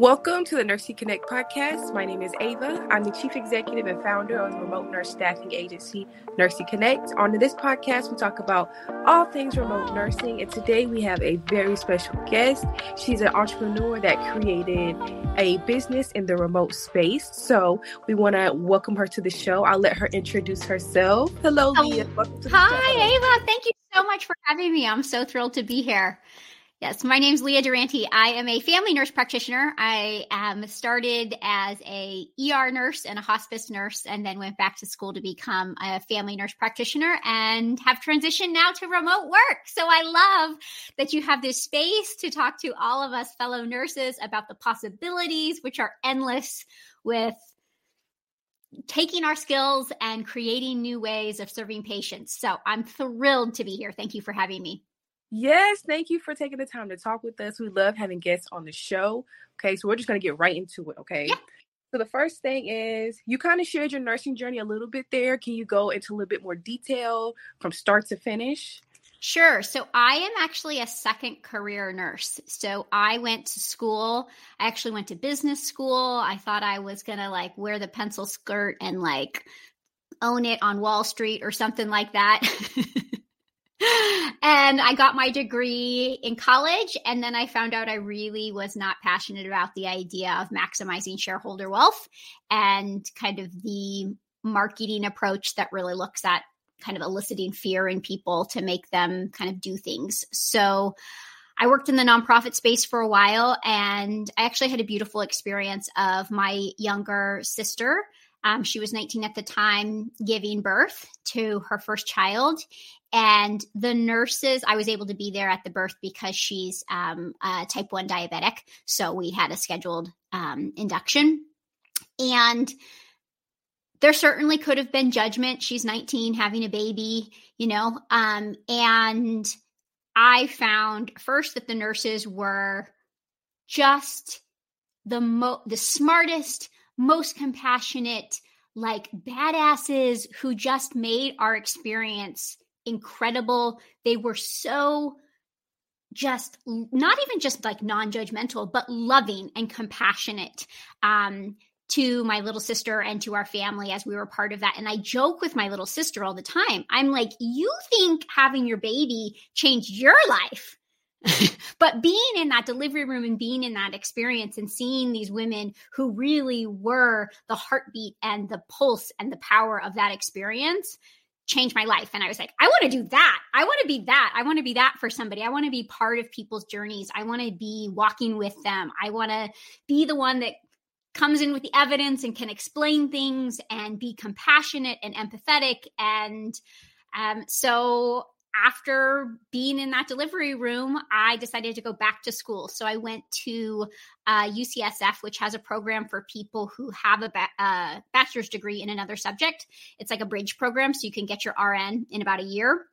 Welcome to the NursiConnect podcast. My name is Ava. I'm the chief executive and founder of the remote nurse staffing agency, NursiConnect. On this podcast, we talk about all things remote nursing. And today we have a very special guest. She's an entrepreneur that created a business in the remote space. So we want to welcome her to the show. I'll let her introduce herself. Hello, Lea. Hi, Ava. Thank you so much for having me. I'm so thrilled to be here. Yes, my name is Lea Durante. I am a family nurse practitioner. I um, started as a ER nurse and a hospice nurse, and then went back to school to become a family nurse practitioner, and have transitioned now to remote work. So I love that you have this space to talk to all of us fellow nurses about the possibilities, which are endless, with taking our skills and creating new ways of serving patients. So I'm thrilled to be here. Thank you for having me. Yes, thank you for taking the time to talk with us. We love having guests on the show. Okay, so we're just going to get right into it. Okay. Yeah. So the first thing is you kind of shared your nursing journey a little bit there. Can you go into a little bit more detail from start to finish? Sure. So I am actually a second career nurse. So I went to school. I actually went to business school. I thought I was going to like wear the pencil skirt and like own it on Wall Street or something like that. and I got my degree in college. And then I found out I really was not passionate about the idea of maximizing shareholder wealth and kind of the marketing approach that really looks at kind of eliciting fear in people to make them kind of do things. So I worked in the nonprofit space for a while and I actually had a beautiful experience of my younger sister um, she was 19 at the time, giving birth to her first child. And the nurses, I was able to be there at the birth because she's um, type 1 diabetic. So we had a scheduled um, induction. And there certainly could have been judgment. She's 19, having a baby, you know. Um, and I found first that the nurses were just the mo- the smartest, most compassionate, like badasses who just made our experience incredible. They were so just not even just like non-judgmental but loving and compassionate um to my little sister and to our family as we were part of that. And i joke with my little sister all the time. I'm like you think having your baby changed your life but being in that delivery room and being in that experience and seeing these women who really were the heartbeat and the pulse and the power of that experience changed my life. And I was like, I want to do that. I want to be that. I want to be that for somebody. I want to be part of people's journeys. I want to be walking with them. I want to be the one that comes in with the evidence and can explain things and be compassionate and empathetic. And um, so after being in that delivery room, I decided to go back to school. So I went to uh, UCSF, which has a program for people who have a ba- uh, bachelor's degree in another subject. It's like a bridge program, so you can get your RN in about a year,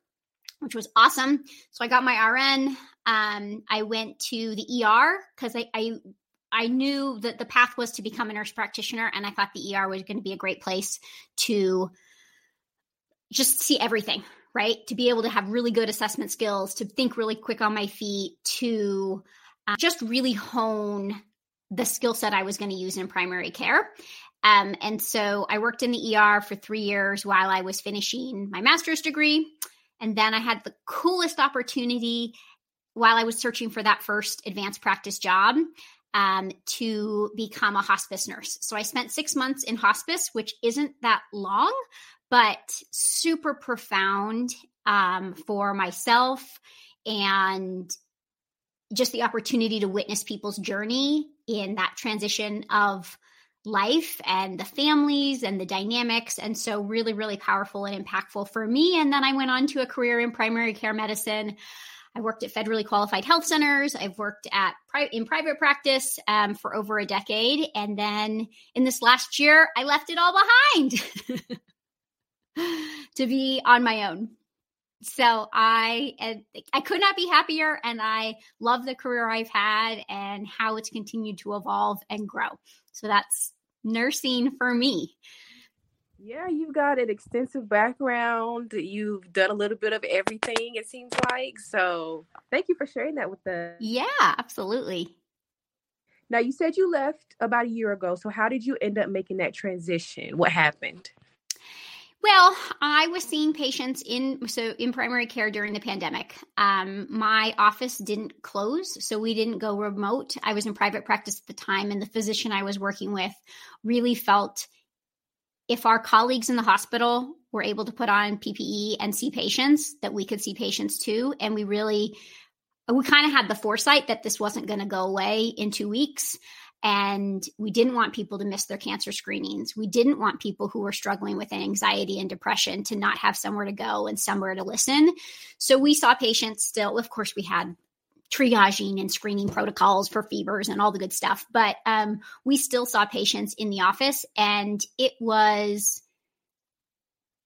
which was awesome. So I got my RN. Um, I went to the ER because I, I I knew that the path was to become a nurse practitioner, and I thought the ER was going to be a great place to just see everything right? To be able to have really good assessment skills, to think really quick on my feet, to uh, just really hone the skill set I was going to use in primary care. Um, and so I worked in the ER for three years while I was finishing my master's degree. And then I had the coolest opportunity while I was searching for that first advanced practice job um, to become a hospice nurse. So I spent six months in hospice, which isn't that long, but super profound um, for myself and just the opportunity to witness people's journey in that transition of life and the families and the dynamics. And so, really, really powerful and impactful for me. And then I went on to a career in primary care medicine. I worked at federally qualified health centers. I've worked at in private practice um, for over a decade, and then in this last year, I left it all behind. to be on my own. So I I could not be happier and I love the career I've had and how it's continued to evolve and grow. So that's nursing for me. Yeah, you've got an extensive background. You've done a little bit of everything, it seems like. So thank you for sharing that with us. Yeah, absolutely. Now, you said you left about a year ago. So, how did you end up making that transition? What happened? Well, I was seeing patients in so in primary care during the pandemic. Um, my office didn't close, so we didn't go remote. I was in private practice at the time, and the physician I was working with really felt if our colleagues in the hospital were able to put on PPE and see patients, that we could see patients too. And we really, we kind of had the foresight that this wasn't going to go away in two weeks. And we didn't want people to miss their cancer screenings. We didn't want people who were struggling with anxiety and depression to not have somewhere to go and somewhere to listen. So we saw patients still, of course, we had triaging and screening protocols for fevers and all the good stuff. But um, we still saw patients in the office, and it was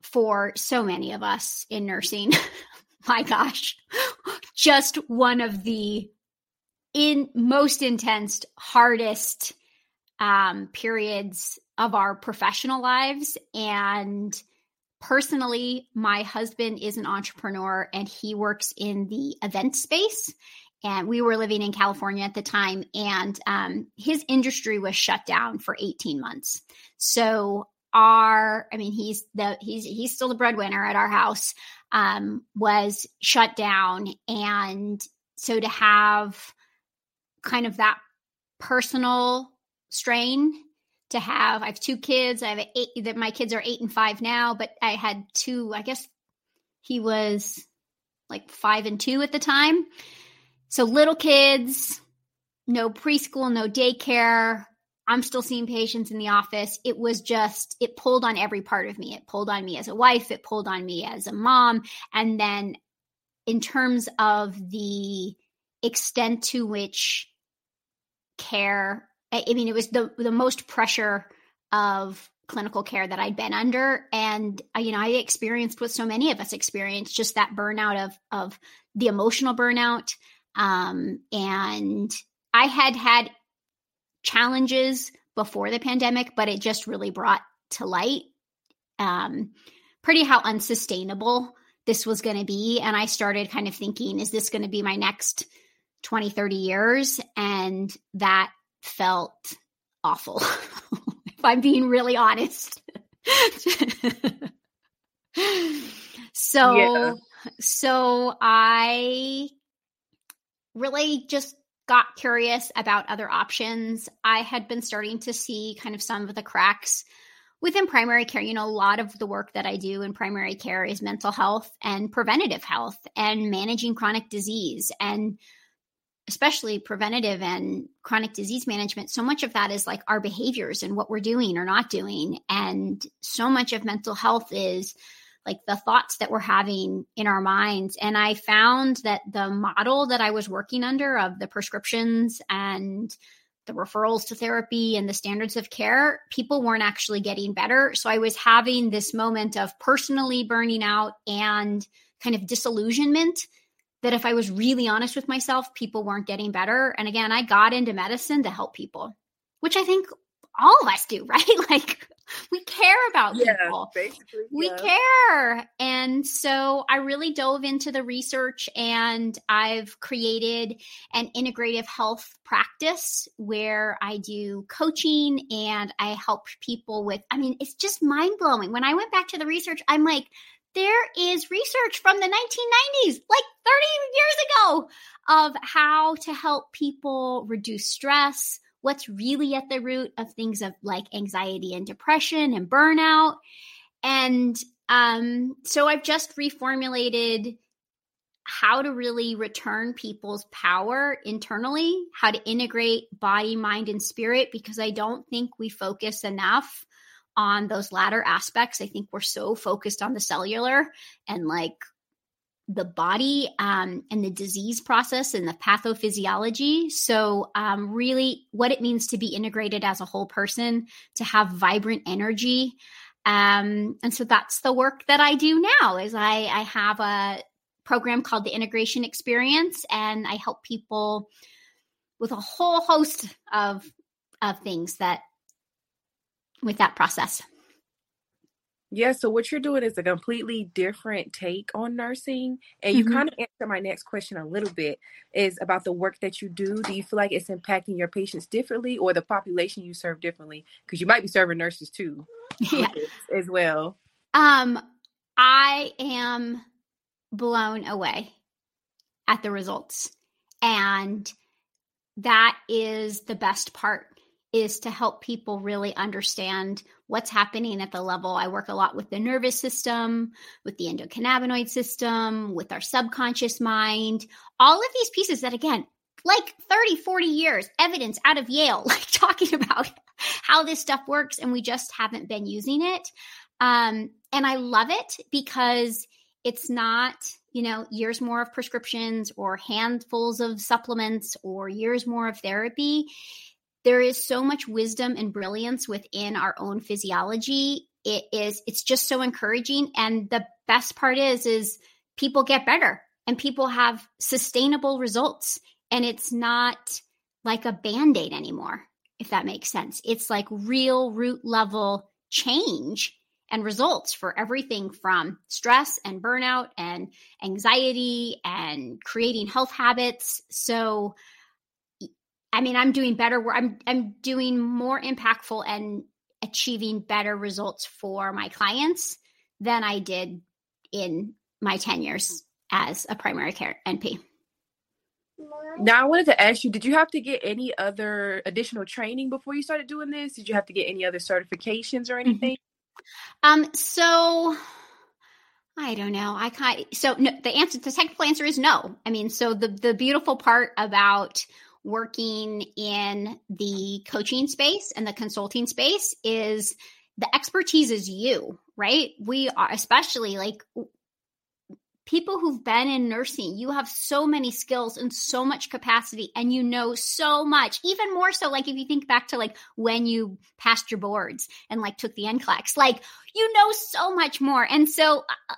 for so many of us in nursing. my gosh, just one of the in most intense, hardest um, periods of our professional lives. And personally, my husband is an entrepreneur and he works in the event space. And we were living in California at the time, and um, his industry was shut down for 18 months. So our, I mean, he's the he's he's still the breadwinner at our house. Um, was shut down, and so to have kind of that personal strain to have. I have two kids. I have eight that my kids are eight and five now, but I had two, I guess he was like five and two at the time. So little kids, no preschool, no daycare. I'm still seeing patients in the office. It was just, it pulled on every part of me. It pulled on me as a wife, it pulled on me as a mom. And then in terms of the extent to which care. I, mean, it was the the most pressure of clinical care that I'd been under, and you know, I experienced what so many of us experienced, just that burnout of of the emotional burnout. Um, and I had had challenges before the pandemic, but it just really brought to light um, pretty how unsustainable this was going to be. And I started kind of thinking, is this going to be my next 20, 30 years. And that felt awful, if I'm being really honest. so, yeah. so I really just got curious about other options. I had been starting to see kind of some of the cracks within primary care. You know, a lot of the work that I do in primary care is mental health and preventative health and managing chronic disease. And especially preventative and chronic disease management, so much of that is like our behaviors and what we're doing or not doing. And so much of mental health is like the thoughts that we're having in our minds. And I found that the model that I was working under of the prescriptions and the referrals to therapy and the standards of care, people weren't actually getting better. So I was having this moment of personally burning out and kind of disillusionment that if I was really honest with myself, people weren't getting better. And again, I got into medicine to help people, which I think all of us do, right? Like we care about yeah, people. Basically, we yeah. care. And so I really dove into the research and I've created an integrative health practice where I do coaching and I help people with, I mean, it's just mind blowing. When I went back to the research, I'm like, there is research from the 1990s, like 30 years ago, of how to help people reduce stress, what's really at the root of things of like anxiety and depression and burnout. And um, so I've just reformulated how to really return people's power internally, how to integrate body, mind, and spirit, because I don't think we focus enough on those latter aspects. I think we're so focused on the cellular and like the body um, and the disease process and the pathophysiology. So, um, really, what it means to be integrated as a whole person, to have vibrant energy. Um, and so that's the work that I do now is I, I have a program called the integration experience and I help people with a whole host of of things that with that process. Yeah, so what you're doing is a completely different take on nursing. And you mm-hmm. kind of answer my next question a little bit is about the work that you do. Do you feel like it's impacting your patients differently or the population you serve differently? Because you might be serving nurses too yeah. as well. Um, I am blown away at the results. And that is the best part is to help people really understand what's happening at the level. I work a lot with the nervous system, with the endocannabinoid system, with our subconscious mind, all of these pieces that, again, like 30, 40 years, evidence out of Yale, like talking about how this stuff works, and we just haven't been using it. Um, and I love it because it's not, you know, years more of prescriptions or handfuls of supplements or years more of therapy there is so much wisdom and brilliance within our own physiology. It is it's just so encouraging. And the best part is is people get better and people have sustainable results. And it's not like a band-aid anymore if that makes sense. It's like real root level change and results for everything from stress and burnout and anxiety and creating health habits. So I mean, I'm doing better. I'm I'm doing more impactful and achieving better results for my clients than I did in my 10 years as a primary care NP. Now, I wanted to ask you, did you have to get any other additional training before you started doing this? Did you have to get any other certifications or mm-hmm. anything? Um, so I don't know. I kind so no, the answer, the technical answer is no. I mean, so the the beautiful part about working in the coaching space and the consulting space is the expertise is you, right? We are especially like people who've been in nursing, you have so many skills and so much capacity and you know so much, even more so like if you think back to like when you passed your boards and like took the NCLEX, like you know so much more. And so uh,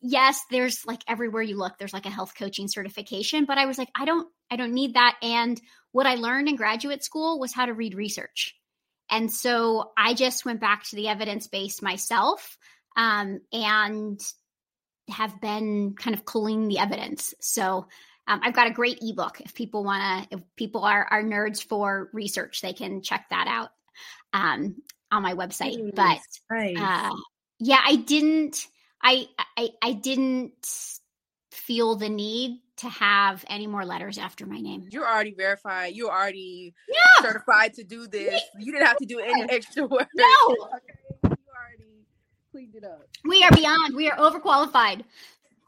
yes, there's like everywhere you look, there's like a health coaching certification, but I was like, I don't, I don't need that. And what I learned in graduate school was how to read research. And so I just went back to the evidence base myself um, and have been kind of culling the evidence. So um, I've got a great ebook. If people want to, if people are, are nerds for research, they can check that out um, on my website. Nice. But nice. Uh, yeah, I didn't I, I I didn't feel the need to have any more letters after my name. You're already verified. You're already yeah. certified to do this. You didn't have to do any extra work. No. Okay. You already cleaned it up. We are beyond. We are overqualified.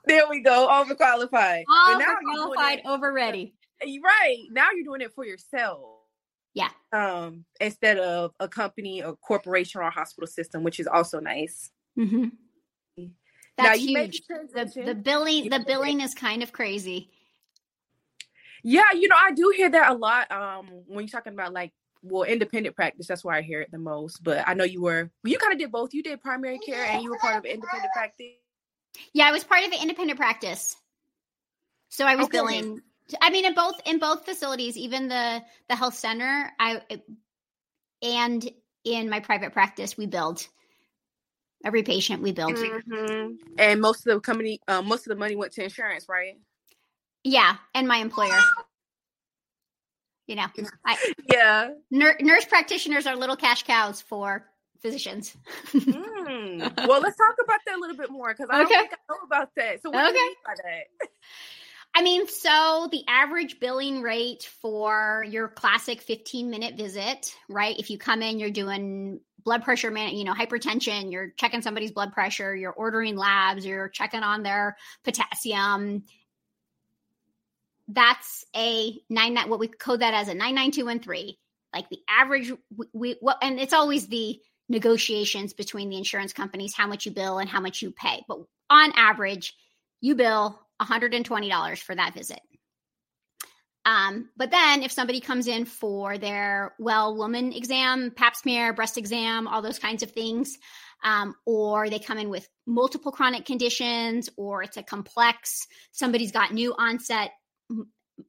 There we go. Overqualified. Overqualified, over ready. Right. Now you're doing it for yourself. Yeah. Um, instead of a company, a corporation, or a hospital system, which is also nice. Mm-hmm. That's huge. The, the billing, the billing is kind of crazy. Yeah, you know, I do hear that a lot. Um, when you're talking about like, well, independent practice, that's where I hear it the most. But I know you were, you kind of did both. You did primary care and you were part of independent practice. Yeah, I was part of an independent practice. So I was okay. billing. I mean, in both in both facilities, even the the health center, I and in my private practice, we billed every patient we build. Mm-hmm. And most of the company, uh, most of the money went to insurance, right? Yeah, and my employer. You know, I, yeah. Nur- nurse practitioners are little cash cows for physicians. mm. Well, let's talk about that a little bit more because I okay. don't think I know about that. So, what okay. do you mean by that? I mean, so the average billing rate for your classic 15 minute visit, right? If you come in, you're doing blood pressure man you know hypertension you're checking somebody's blood pressure you're ordering labs you're checking on their potassium. That's a nine what we code that as a 99213 like the average we, we what and it's always the negotiations between the insurance companies how much you bill and how much you pay. But on average you bill $120 for that visit um, but then if somebody comes in for their well woman exam, pap smear, breast exam, all those kinds of things, um, or they come in with multiple chronic conditions, or it's a complex, somebody's got new onset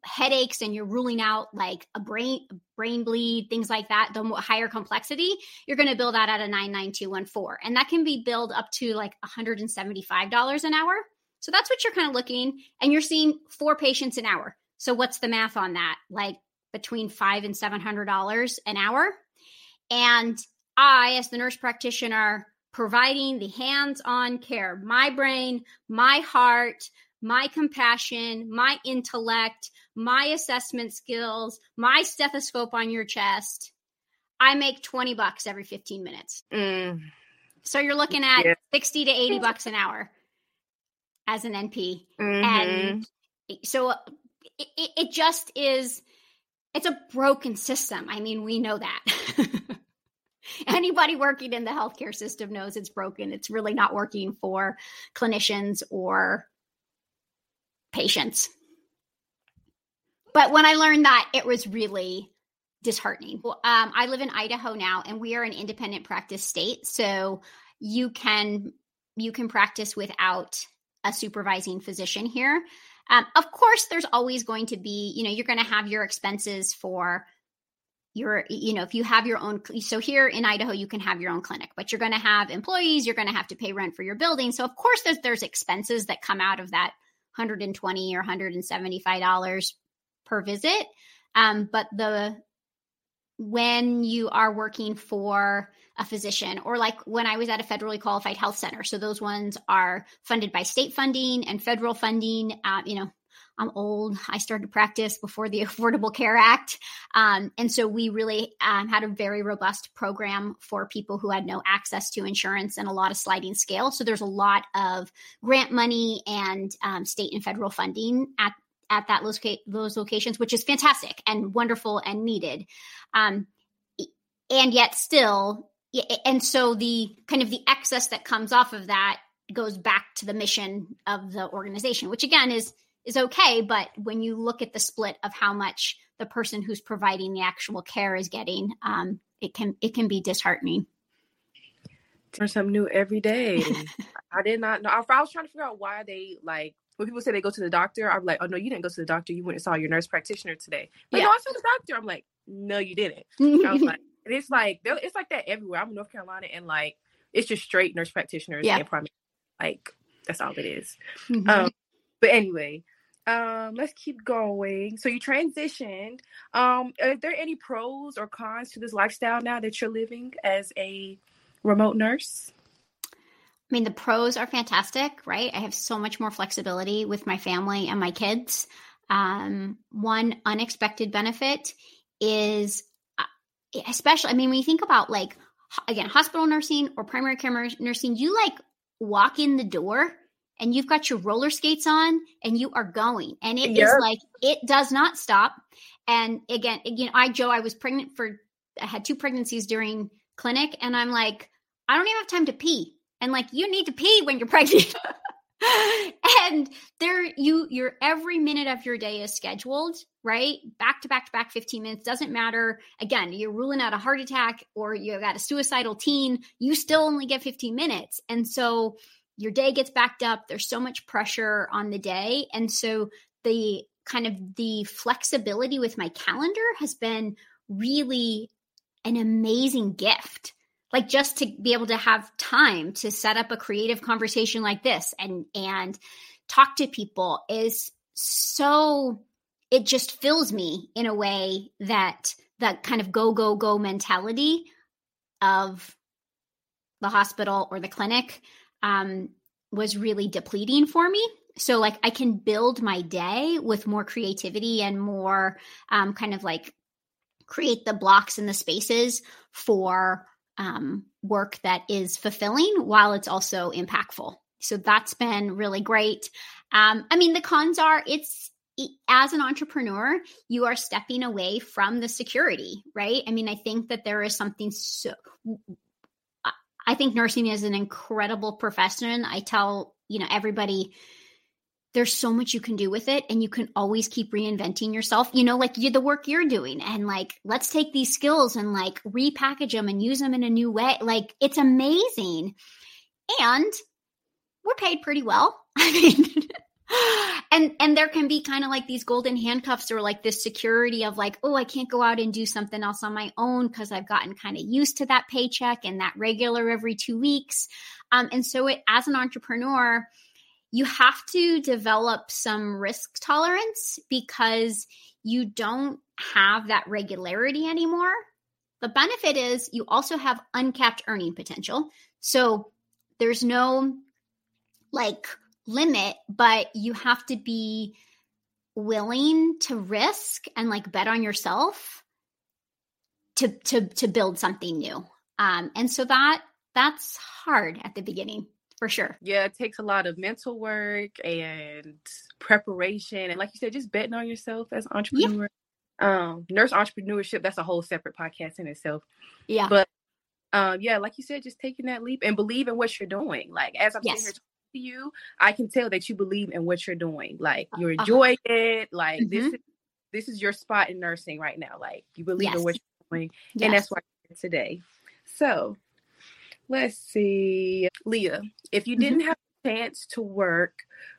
headaches and you're ruling out like a brain brain bleed things like that the higher complexity you're going to bill that at a 99214 and that can be billed up to like $175 an hour. So that's what you're kind of looking and you're seeing four patients an hour so what's the math on that like between five and seven hundred dollars an hour and i as the nurse practitioner providing the hands-on care my brain my heart my compassion, my intellect, my assessment skills, my stethoscope on your chest, I make 20 bucks every 15 minutes. Mm. So you're looking at yeah. 60 to 80 bucks an hour as an NP. Mm-hmm. And so it, it just is, it's a broken system. I mean, we know that. Anybody working in the healthcare system knows it's broken. It's really not working for clinicians or patients. But when I learned that, it was really disheartening. Um, I live in Idaho now, and we are an independent practice state, so you can you can practice without a supervising physician here. Um, of course, there's always going to be, you know, you're going to have your expenses for your, you know, if you have your own. So here in Idaho, you can have your own clinic, but you're going to have employees. You're going to have to pay rent for your building. So of course, there's there's expenses that come out of that 120 or 175 dollars per visit. Um, but the when you are working for a physician or like when I was at a federally qualified health center. So those ones are funded by state funding and federal funding. Uh, you know, I'm old. I started to practice before the Affordable Care Act. Um, and so we really um, had a very robust program for people who had no access to insurance and a lot of sliding scale. So there's a lot of grant money and um, state and federal funding at at that loca- those locations, which is fantastic and wonderful and needed. Um, and yet still, and so the kind of the excess that comes off of that goes back to the mission of the organization, which again is is okay. But when you look at the split of how much the person who's providing the actual care is getting, um, it can it can be disheartening. Learn something new every day. I did not know. I was trying to figure out why they like when people say they go to the doctor. I'm like, oh no, you didn't go to the doctor. You went and saw your nurse practitioner today. Like, yeah. no, I saw the doctor. I'm like, no, you didn't. I was like, and it's like it's like that everywhere. I'm in North Carolina, and like it's just straight nurse practitioners yeah. and primary. Like that's all it is. Mm-hmm. Um, but anyway, um let's keep going so you transitioned um are there any pros or cons to this lifestyle now that you're living as a remote nurse mean, the pros are fantastic, right? I have so much more flexibility with my family and my kids. Um, one unexpected benefit is, uh, especially, I mean, when you think about like, again, hospital nursing or primary care nursing, you like walk in the door and you've got your roller skates on and you are going and it yep. is like it does not stop and again you know i joe i was pregnant for i had two pregnancies during clinic and i'm like i don't even have time to pee and like you need to pee when you're pregnant. And there you your every minute of your day is scheduled right? Back to back to back 15 minutes doesn't matter. Again you're ruling out a heart attack or you got a suicidal teen you still only get 15 minutes. And so your day gets backed up. There's so much pressure on the day. And so the kind of the flexibility with my calendar has been really an amazing gift like just to be able to have time to set up a creative conversation like this and and talk to people is so it just fills me in a way that that kind of go go go mentality of the hospital or the clinic um, was really depleting for me. So, like, I can build my day with more creativity and more um, kind of like create the blocks and the spaces for um, work that is fulfilling while it's also impactful. So, that's been really great. Um, I mean, the cons are it's as an entrepreneur, you are stepping away from the security, right? I mean, I think that there is something so I think nursing is an incredible profession. I tell, you know, everybody there's so much you can do with it and you can always keep reinventing yourself. You know like you the work you're doing and like let's take these skills and like repackage them and use them in a new way. Like it's amazing. And we're paid pretty well. I mean and and there can be kind of like these golden handcuffs or like this security of like oh i can't go out and do something else on my own because i've gotten kind of used to that paycheck and that regular every two weeks. Um, and so it, as an entrepreneur you have to develop some risk tolerance because you don't have that regularity anymore. The benefit is you also have uncapped earning potential. So there's no like limit, but you have to be willing to risk and like bet on yourself to to to build something new. Um, and so that that's hard at the beginning for sure. Yeah, it takes a lot of mental work and preparation, and like you said, just betting on yourself as an entrepreneur. Yeah. Um, nurse entrepreneurship that's a whole separate podcast in itself. Yeah, but um, yeah, like you said, just taking that leap and believe in what you're doing. Like as I'm yes. sitting here to you, I can tell that you believe in what you're doing. Like you're enjoying uh-huh. it. Like mm-hmm. this is this is your spot in nursing right now. Like you believe yes. in what you're doing, yes. and that's why today. So let's see, Lea, if you didn't mm-hmm. have a chance to work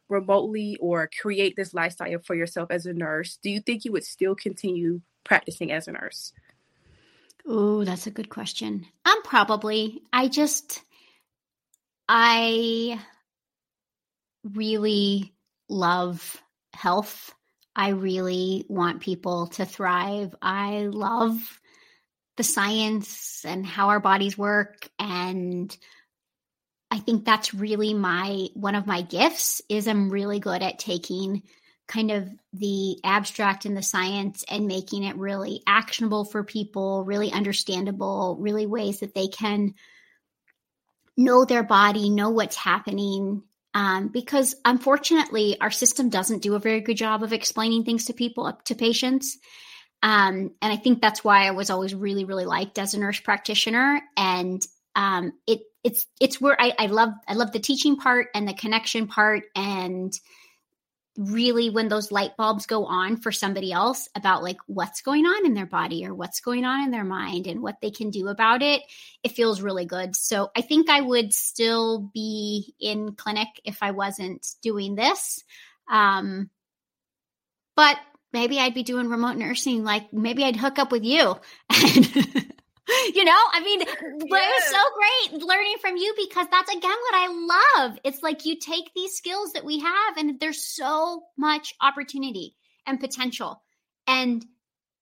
remotely or create this lifestyle for yourself as a nurse, do you think you would still continue practicing as a nurse? Oh, that's a good question. I'm um, probably. I just I really love health. I really want people to thrive. I love the science and how our bodies work and I think that's really my one of my gifts is I'm really good at taking kind of the abstract and the science and making it really actionable for people, really understandable, really ways that they can know their body, know what's happening. Um, because unfortunately, our system doesn't do a very good job of explaining things to people, up to patients. Um, and I think that's why I was always really, really liked as a nurse practitioner. And um, it it's it's where I, I love I love the teaching part and the connection part and really when those light bulbs go on for somebody else about like what's going on in their body or what's going on in their mind and what they can do about it it feels really good so i think i would still be in clinic if i wasn't doing this um but maybe i'd be doing remote nursing like maybe i'd hook up with you you know, I mean, it was so great learning from you because that's again what I love. It's like you take these skills that we have, and there's so much opportunity and potential. And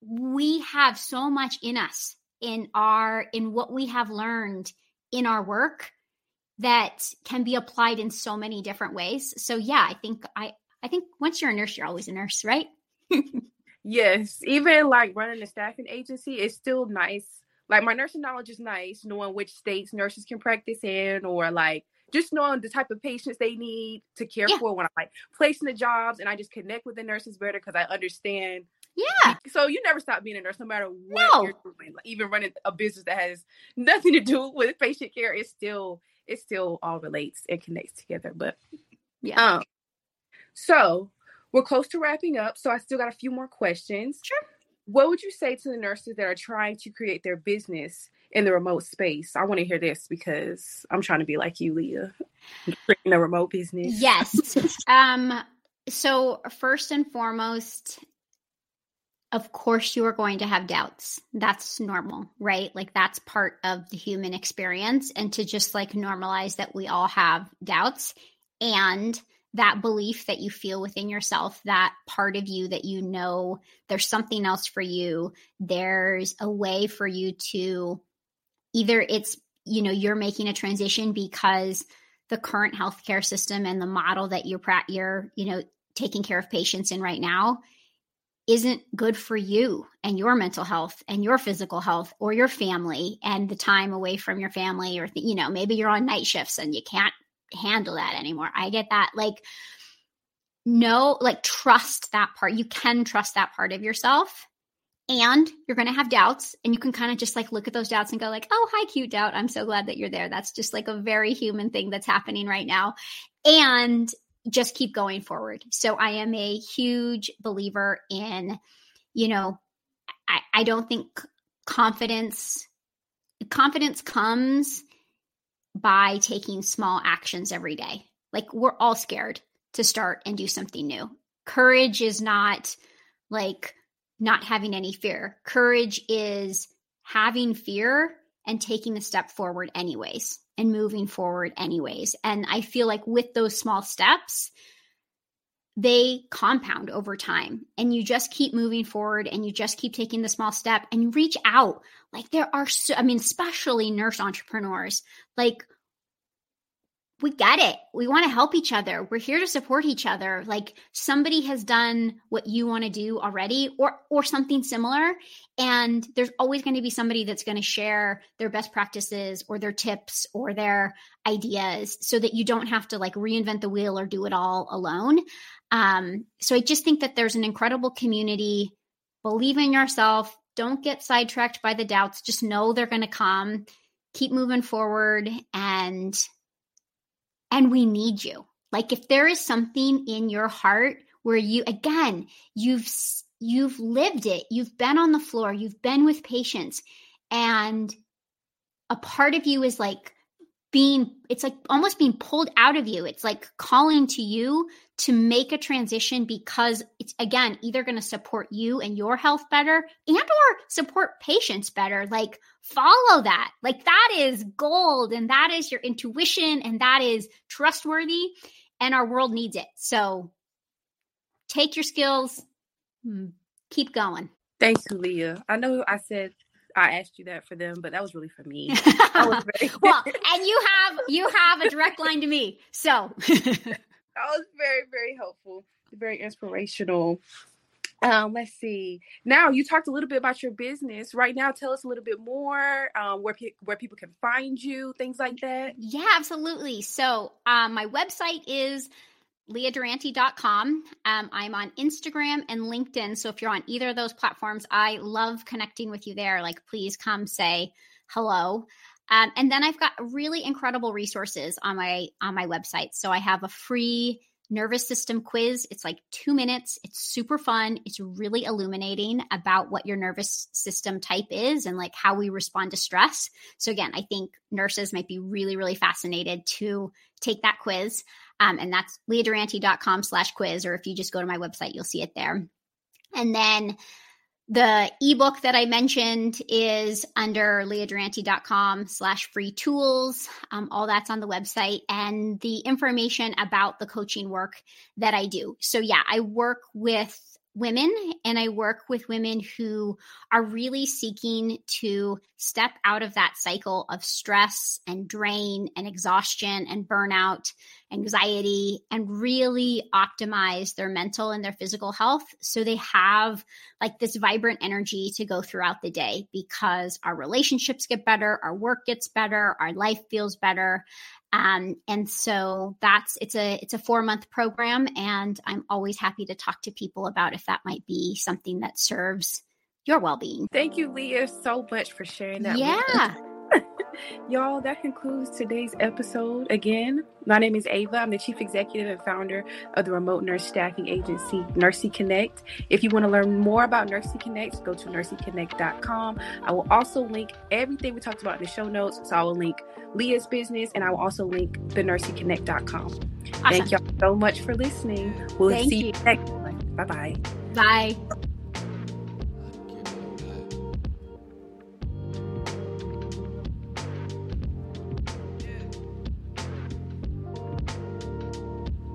we have so much in us in our in what we have learned in our work that can be applied in so many different ways. So yeah, I think I I think once you're a nurse, you're always a nurse, right? yes. Even like running a staffing agency, is still nice like my nursing knowledge is nice, knowing which states nurses can practice in, or like just knowing the type of patients they need to care yeah. for when I'm like placing the jobs, and I just connect with the nurses better because I understand. Yeah. So you never stop being a nurse, no matter what no. you're doing. Like even running a business that has nothing to do with patient care, it still it still all relates and connects together. But yeah. Um, so we're close to wrapping up. So I still got a few more questions. Sure what would you say to the nurses that are trying to create their business in the remote space? I want to hear this because I'm trying to be like you, Lea, creating a remote business. Yes. um. So first and foremost, of course, you are going to have doubts. That's normal, right? Like that's part of the human experience, and to just like normalize that we all have doubts and that belief that you feel within yourself, that part of you that you know there's something else for you, there's a way for you to either it's, you know, you're making a transition because the current healthcare system and the model that you're, you're, you know, taking care of patients in right now isn't good for you and your mental health and your physical health or your family and the time away from your family or you know maybe you're on night shifts and you can't handle that anymore. I get that. Like, no, like, trust that part. You can trust that part of yourself. And you're going to have doubts, and you can kind of just like look at those doubts and go, like, oh, hi, cute doubt. I'm so glad that you're there. That's just like a very human thing that's happening right now. And just keep going forward. So I am a huge believer in, you know, I, I don't think confidence confidence comes by taking small actions every day. Like we're all scared. to start and do something new. Courage is not like not having any fear. Courage is having fear and taking a step forward anyways and moving forward anyways. And I feel like with those small steps, they compound over time and you just keep moving forward and you just keep taking the small step and reach out. Like there are so, I mean, especially nurse entrepreneurs, like we get it. We want to help each other. We're here to support each other. Like somebody has done what you want to do already or or something similar and there's always going to be somebody that's going to share their best practices or their tips or their ideas so that you don't have to like reinvent the wheel or do it all alone. Um so I just think that there's an incredible community. Believe in yourself. Don't get sidetracked by the doubts. Just know they're going to come. Keep moving forward and and we need you. Like if there is something in your heart where you again, you've you've lived it. You've been on the floor, you've been with patients and a part of you is like being it's like almost being pulled out of you. It's like calling to you to make a transition because it's again either going to support you and your health better and or support patients better. Like follow that. Like that is gold and that is your intuition and that is trustworthy and our world needs it. So take your skills hmm, keep going. Thanks lea. I know i said I asked you that for them, but that was really for me. very- well, and you have you have a direct line to me, so that was very, very helpful, very inspirational. Um, let's see. Now you talked a little bit about your business. Right now, tell us a little bit more um, where pe- where people can find you, things like that. Yeah, absolutely. So um, my website is leadurante.com. Um, I'm on Instagram and LinkedIn. So if you're on either of those platforms, I love connecting with you there. Like, please come say hello. Um, and then I've got really incredible resources on my on my website. So I have a free nervous system quiz. It's like two minutes. It's super fun. It's really illuminating about what your nervous system type is and like how we respond to stress. So again, I think nurses might be really, really fascinated to take that quiz. Um, and that's leadurante.com slash quiz, or if you just go to my website, you'll see it there. And then the ebook that I mentioned is under leadurante.com slash free tools. Um, all that's on the website and the information about the coaching work that I do. So yeah, I work with women and I work with women who are really seeking to step out of that cycle of stress and drain and exhaustion and burnout, anxiety, and really optimize their mental and their physical health so they have like this vibrant energy to go throughout the day because our relationships get better, our work gets better, our life feels better. Um, and so that's it's a it's a four month program, and I'm always happy to talk to people about if that might be something that serves your well being. Thank you, Lea, so much for sharing that. Yeah. Y'all, that concludes today's episode. Again, my name is Ava. I'm the chief executive and founder of the remote nurse staffing agency, NursiConnect. If you want to learn more about NursiConnect, go to nursiconnect.com. I will also link everything we talked about in the show notes. So I will link Lea's business and I will also link the nursiconnect.com. Awesome. Thank y'all so much for listening. We'll Thank see you. you next time. Bye-bye. Bye.